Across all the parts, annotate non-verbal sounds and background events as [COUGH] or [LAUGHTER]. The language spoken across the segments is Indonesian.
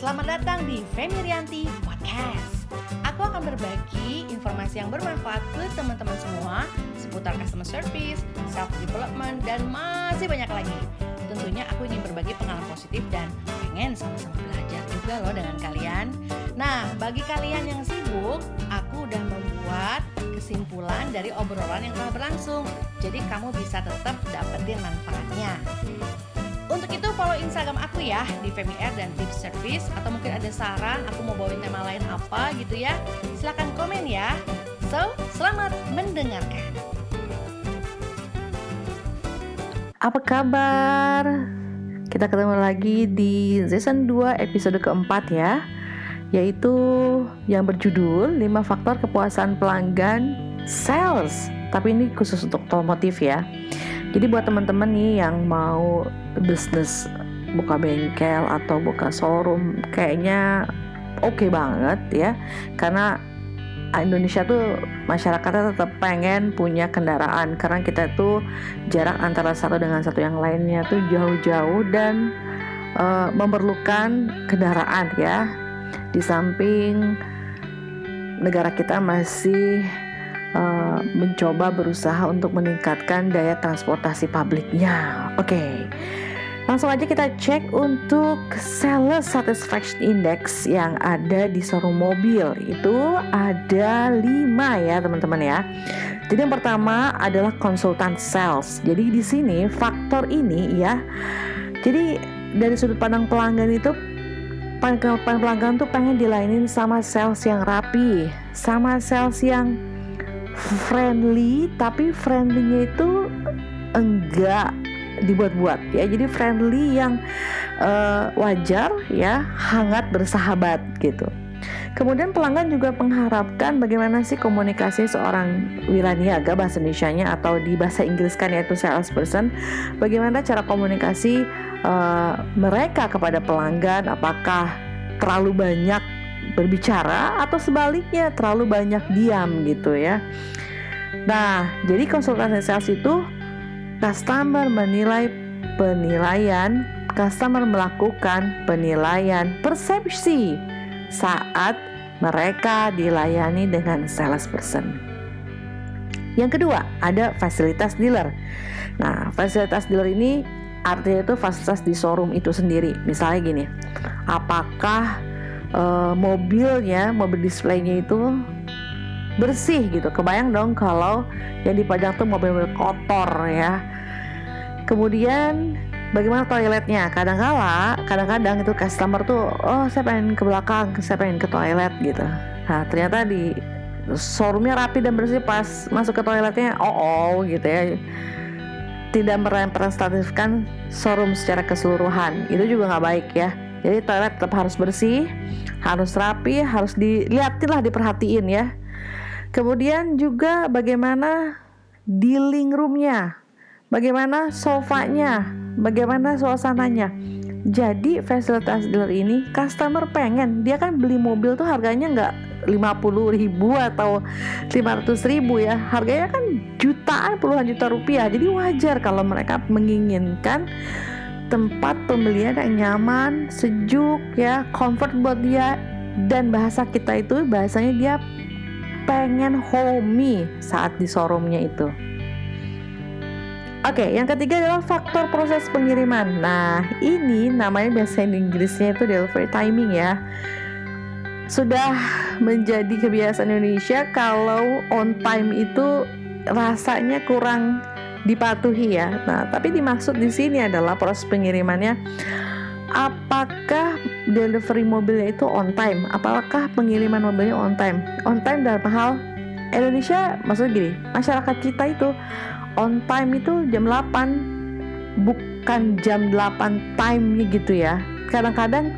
Selamat datang di Femi Rianti Podcast. Aku akan berbagi informasi yang bermanfaat ke teman-teman semua seputar customer service, self development, dan masih banyak lagi. Tentunya aku ingin berbagi pengalaman positif dan pengen sama-sama belajar juga loh dengan kalian. Nah, bagi kalian yang sibuk, aku udah membuat kesimpulan dari obrolan yang telah berlangsung. Jadi kamu bisa tetap dapetin manfaatnya. Follow Instagram aku ya di Femi Air dan Tips Service atau mungkin ada saran aku mau bawain tema lain apa gitu ya. Silahkan komen ya. So, selamat mendengarkan. Apa kabar? Kita ketemu lagi di season 2 episode keempat ya Yaitu yang berjudul 5 faktor kepuasan pelanggan sales Tapi ini khusus untuk otomotif ya Jadi buat teman-teman nih yang mau bisnis buka bengkel atau buka showroom Kayaknya oke okay banget ya Karena Indonesia tuh masyarakatnya tetap pengen punya kendaraan karena kita tuh jarak antara satu dengan satu yang lainnya tuh jauh-jauh dan uh, memerlukan kendaraan ya. Di samping negara kita masih uh, mencoba berusaha untuk meningkatkan daya transportasi publiknya. Oke. Okay. Langsung aja kita cek untuk Seller Satisfaction Index yang ada di showroom mobil. Itu ada 5 ya teman-teman ya. Jadi yang pertama adalah konsultan sales. Jadi di sini faktor ini ya. Jadi dari sudut pandang pelanggan itu pelanggan tuh pengen dilainin sama sales yang rapi, sama sales yang friendly, tapi friendlynya itu enggak dibuat-buat ya. Jadi friendly yang uh, wajar ya hangat bersahabat gitu. Kemudian pelanggan juga mengharapkan bagaimana sih komunikasi seorang wiraniaga bahasa Indonesia-nya atau di bahasa Inggris kan yaitu salesperson, bagaimana cara komunikasi uh, mereka kepada pelanggan, apakah terlalu banyak berbicara atau sebaliknya terlalu banyak diam gitu ya. Nah, jadi konsultasi sales itu customer menilai penilaian, customer melakukan penilaian persepsi saat mereka dilayani dengan salesperson. Yang kedua, ada fasilitas dealer. Nah, fasilitas dealer ini artinya itu fasilitas di showroom itu sendiri. Misalnya gini, apakah uh, mobilnya, mobil displaynya itu bersih gitu. Kebayang dong kalau yang dipajang tuh mobil-mobil kotor ya. Kemudian bagaimana toiletnya? Kadang-kala, kadang-kadang itu customer tuh, oh saya pengen ke belakang, saya pengen ke toilet gitu. Nah ternyata di showroomnya rapi dan bersih pas masuk ke toiletnya, oh oh gitu ya. Tidak merepresentatifkan showroom secara keseluruhan. Itu juga nggak baik ya. Jadi toilet tetap harus bersih, harus rapi, harus dilihatin lah, diperhatiin ya. Kemudian juga bagaimana dealing roomnya, bagaimana sofanya, bagaimana suasananya. Jadi fasilitas dealer ini customer pengen dia kan beli mobil tuh harganya nggak 50 ribu atau 500 ribu ya harganya kan jutaan puluhan juta rupiah jadi wajar kalau mereka menginginkan tempat pembelian yang nyaman sejuk ya comfort buat dia dan bahasa kita itu bahasanya dia pengen homey saat di showroomnya itu. Oke, yang ketiga adalah faktor proses pengiriman. Nah, ini namanya bahasa Inggrisnya itu delivery timing ya. Sudah menjadi kebiasaan Indonesia kalau on time itu rasanya kurang dipatuhi ya. Nah, tapi dimaksud di sini adalah proses pengirimannya apakah delivery mobilnya itu on time? Apakah pengiriman mobilnya on time? On time dalam hal Indonesia maksudnya gini, masyarakat kita itu on time itu jam 8 bukan jam 8 time gitu ya. Kadang-kadang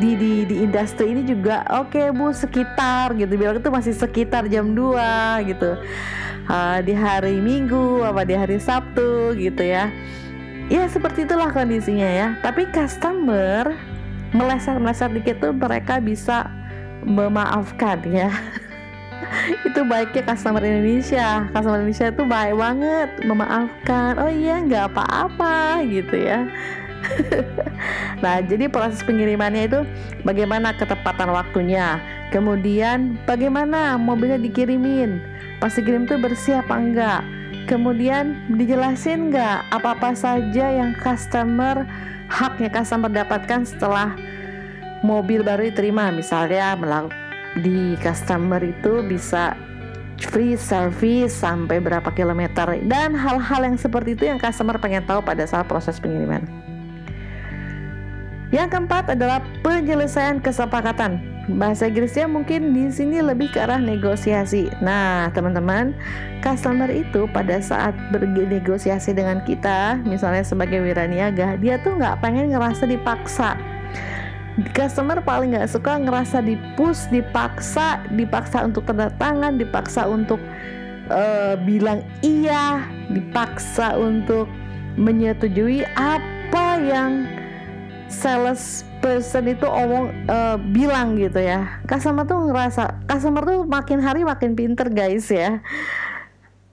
di, di di industri ini juga oke okay, Bu sekitar gitu bilang itu masih sekitar jam 2 gitu. Uh, di hari Minggu apa di hari Sabtu gitu ya. Ya seperti itulah kondisinya ya. Tapi customer meleset-meleset dikit tuh mereka bisa memaafkan ya. [LAUGHS] Itu baiknya customer Indonesia. Customer Indonesia itu baik banget memaafkan. Oh iya nggak apa-apa gitu ya. [LAUGHS] Nah, jadi proses pengirimannya itu bagaimana ketepatan waktunya, kemudian bagaimana mobilnya dikirimin, pas dikirim tuh bersih apa enggak, kemudian dijelasin nggak apa-apa saja yang customer haknya customer dapatkan setelah mobil baru diterima, misalnya di customer itu bisa free service sampai berapa kilometer. Dan hal-hal yang seperti itu yang customer pengen tahu pada saat proses pengiriman. Yang keempat adalah penyelesaian kesepakatan. Bahasa Inggrisnya mungkin di sini lebih ke arah negosiasi. Nah, teman-teman, customer itu pada saat bernegosiasi dengan kita, misalnya sebagai wiraniaga, dia tuh nggak pengen ngerasa dipaksa customer paling nggak suka ngerasa dipus, dipaksa, dipaksa untuk tanda tangan, dipaksa untuk uh, bilang iya, dipaksa untuk menyetujui apa yang sales person itu omong uh, bilang gitu ya. Customer tuh ngerasa customer tuh makin hari makin pinter guys ya.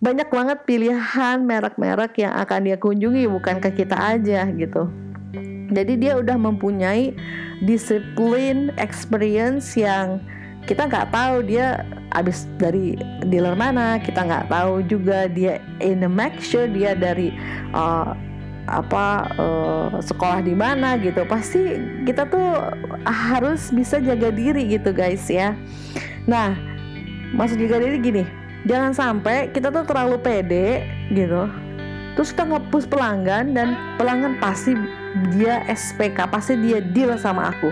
Banyak banget pilihan merek-merek yang akan dia kunjungi bukan ke kita aja gitu. Jadi dia udah mempunyai disiplin experience yang kita nggak tahu dia abis dari dealer mana kita nggak tahu juga dia in the make sure dia dari uh, apa uh, sekolah di mana gitu pasti kita tuh harus bisa jaga diri gitu guys ya. Nah maksud jaga diri gini jangan sampai kita tuh terlalu pede gitu terus kita ngepush pelanggan dan pelanggan pasti dia SPK pasti dia deal sama aku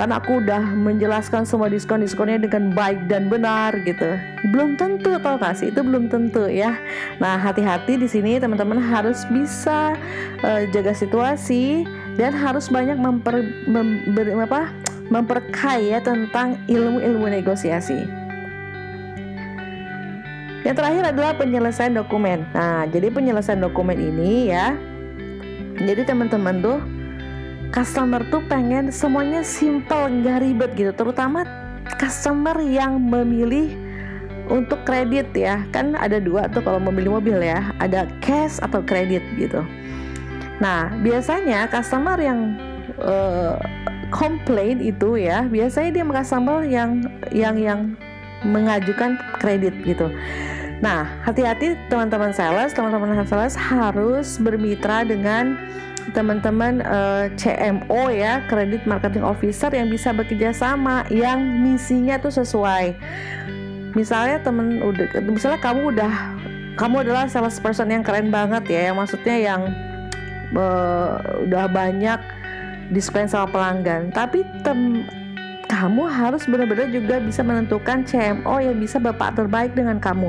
karena aku udah menjelaskan semua diskon-diskonnya dengan baik dan benar gitu. Belum tentu tau gak sih? Itu belum tentu ya. Nah, hati-hati di sini teman-teman harus bisa uh, jaga situasi dan harus banyak memper, mem, ber, apa, memperkaya tentang ilmu-ilmu negosiasi. Yang terakhir adalah penyelesaian dokumen. Nah, jadi penyelesaian dokumen ini ya jadi teman-teman tuh customer tuh pengen semuanya simple nggak ribet gitu. Terutama customer yang memilih untuk kredit ya. Kan ada dua tuh kalau membeli mobil ya. Ada cash atau kredit gitu. Nah biasanya customer yang uh, komplain itu ya biasanya dia customer yang yang yang mengajukan kredit gitu. Nah, hati-hati teman-teman sales, teman-teman sales harus bermitra dengan teman-teman uh, eh, CMO ya, Credit Marketing Officer yang bisa bekerja sama, yang misinya tuh sesuai. Misalnya temen udah, misalnya kamu udah, kamu adalah sales person yang keren banget ya, yang maksudnya yang uh, udah banyak diskon sama pelanggan, tapi tem kamu harus benar-benar juga bisa menentukan CMO yang bisa bapak terbaik dengan kamu.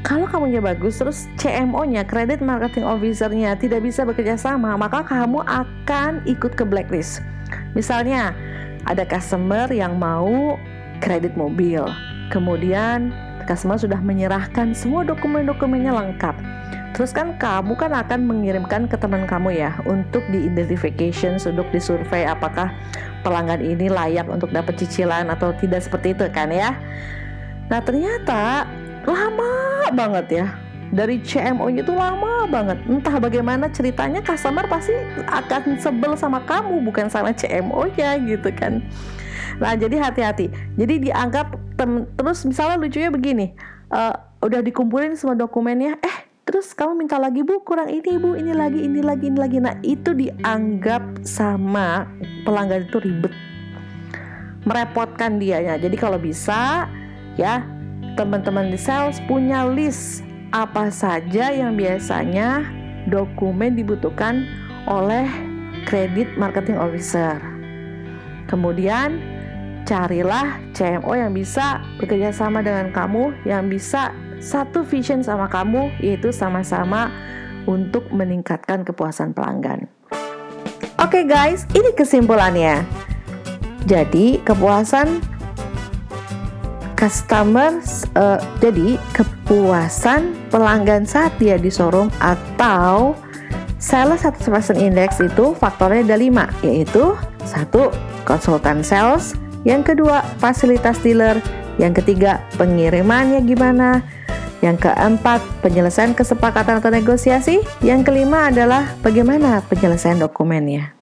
Kalau kamunya bagus, terus CMO-nya, Credit Marketing Officer-nya tidak bisa bekerja sama, maka kamu akan ikut ke blacklist. Misalnya, ada customer yang mau kredit mobil, kemudian customer sudah menyerahkan semua dokumen-dokumennya lengkap. Terus kan kamu kan akan mengirimkan ke teman kamu ya untuk di identification, untuk disurvey apakah pelanggan ini layak untuk dapat cicilan atau tidak seperti itu kan ya. Nah ternyata lama banget ya dari CMO-nya itu lama banget. Entah bagaimana ceritanya customer pasti akan sebel sama kamu bukan sama CMO-nya gitu kan. Nah jadi hati-hati. Jadi dianggap terus misalnya lucunya begini, uh, udah dikumpulin semua dokumennya, eh terus kamu minta lagi bu kurang ini bu ini lagi ini lagi ini lagi. Nah itu dianggap sama pelanggan itu ribet. Merepotkan dia ya jadi kalau bisa ya teman-teman di sales punya list apa saja yang biasanya dokumen dibutuhkan oleh kredit marketing officer. Kemudian carilah CMO yang bisa bekerja sama dengan kamu yang bisa satu vision sama kamu yaitu sama-sama untuk meningkatkan kepuasan pelanggan. Oke okay guys, ini kesimpulannya. Jadi kepuasan customer uh, jadi kepuasan pelanggan saat dia di showroom atau sales satisfaction index itu faktornya ada lima yaitu satu konsultan sales yang kedua fasilitas dealer yang ketiga pengirimannya gimana Yang keempat, penyelesaian kesepakatan atau negosiasi. Yang kelima adalah bagaimana penyelesaian dokumennya.